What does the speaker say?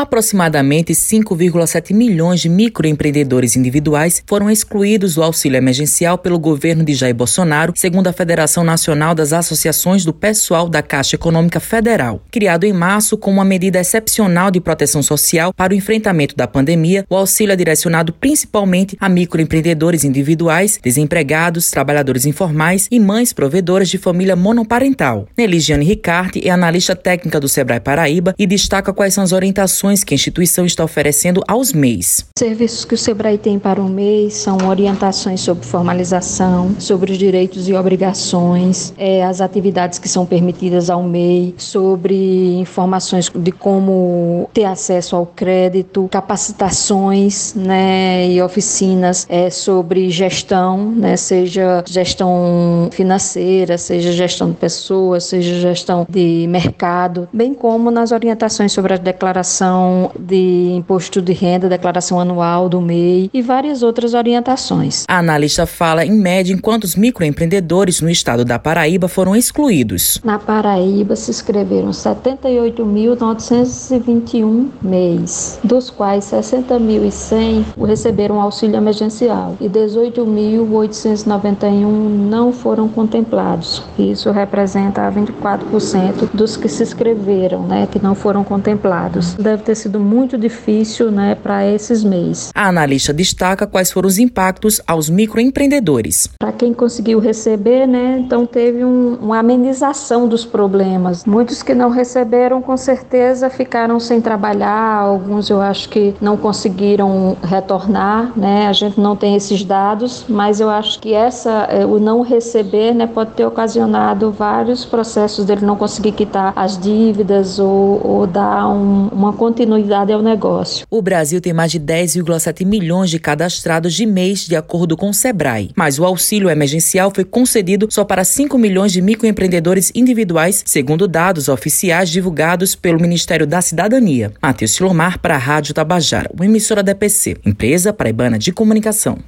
Aproximadamente 5,7 milhões de microempreendedores individuais foram excluídos do auxílio emergencial pelo governo de Jair Bolsonaro, segundo a Federação Nacional das Associações do Pessoal da Caixa Econômica Federal. Criado em março como uma medida excepcional de proteção social para o enfrentamento da pandemia, o auxílio é direcionado principalmente a microempreendedores individuais, desempregados, trabalhadores informais e mães provedoras de família monoparental. Neligiane Ricarte é analista técnica do Sebrae Paraíba e destaca quais são as orientações que a instituição está oferecendo aos MEIs. Serviços que o SEBRAE tem para o MEI são orientações sobre formalização, sobre os direitos e obrigações, é, as atividades que são permitidas ao MEI, sobre informações de como ter acesso ao crédito, capacitações né, e oficinas é, sobre gestão, né, seja gestão financeira, seja gestão de pessoas, seja gestão de mercado, bem como nas orientações sobre a declaração declaração de imposto de renda, declaração anual do MEI e várias outras orientações. A analista fala, em média, em quantos microempreendedores no estado da Paraíba foram excluídos. Na Paraíba se inscreveram 78.921 MEIs, dos quais 60.100 receberam auxílio emergencial e 18.891 não foram contemplados. Isso representa 24% dos que se inscreveram, né, que não foram contemplados. Deve deve ter sido muito difícil né, para esses meses. A analista destaca quais foram os impactos aos microempreendedores. Para quem conseguiu receber, né, então teve um, uma amenização dos problemas. Muitos que não receberam, com certeza, ficaram sem trabalhar, alguns eu acho que não conseguiram retornar, né? A gente não tem esses dados, mas eu acho que essa, eh, o não receber, né, pode ter ocasionado vários processos dele não conseguir quitar as dívidas ou, ou dar um, uma continuidade ao negócio. O Brasil tem mais de 10,7 milhões de cadastrados de mês, de acordo com o Sebrae. Mas o auxílio emergencial foi concedido só para 5 milhões de microempreendedores individuais, segundo dados oficiais divulgados pelo Ministério da Cidadania. Matheus Silomar para a Rádio Tabajara, uma emissora da EPC, empresa paraibana de comunicação.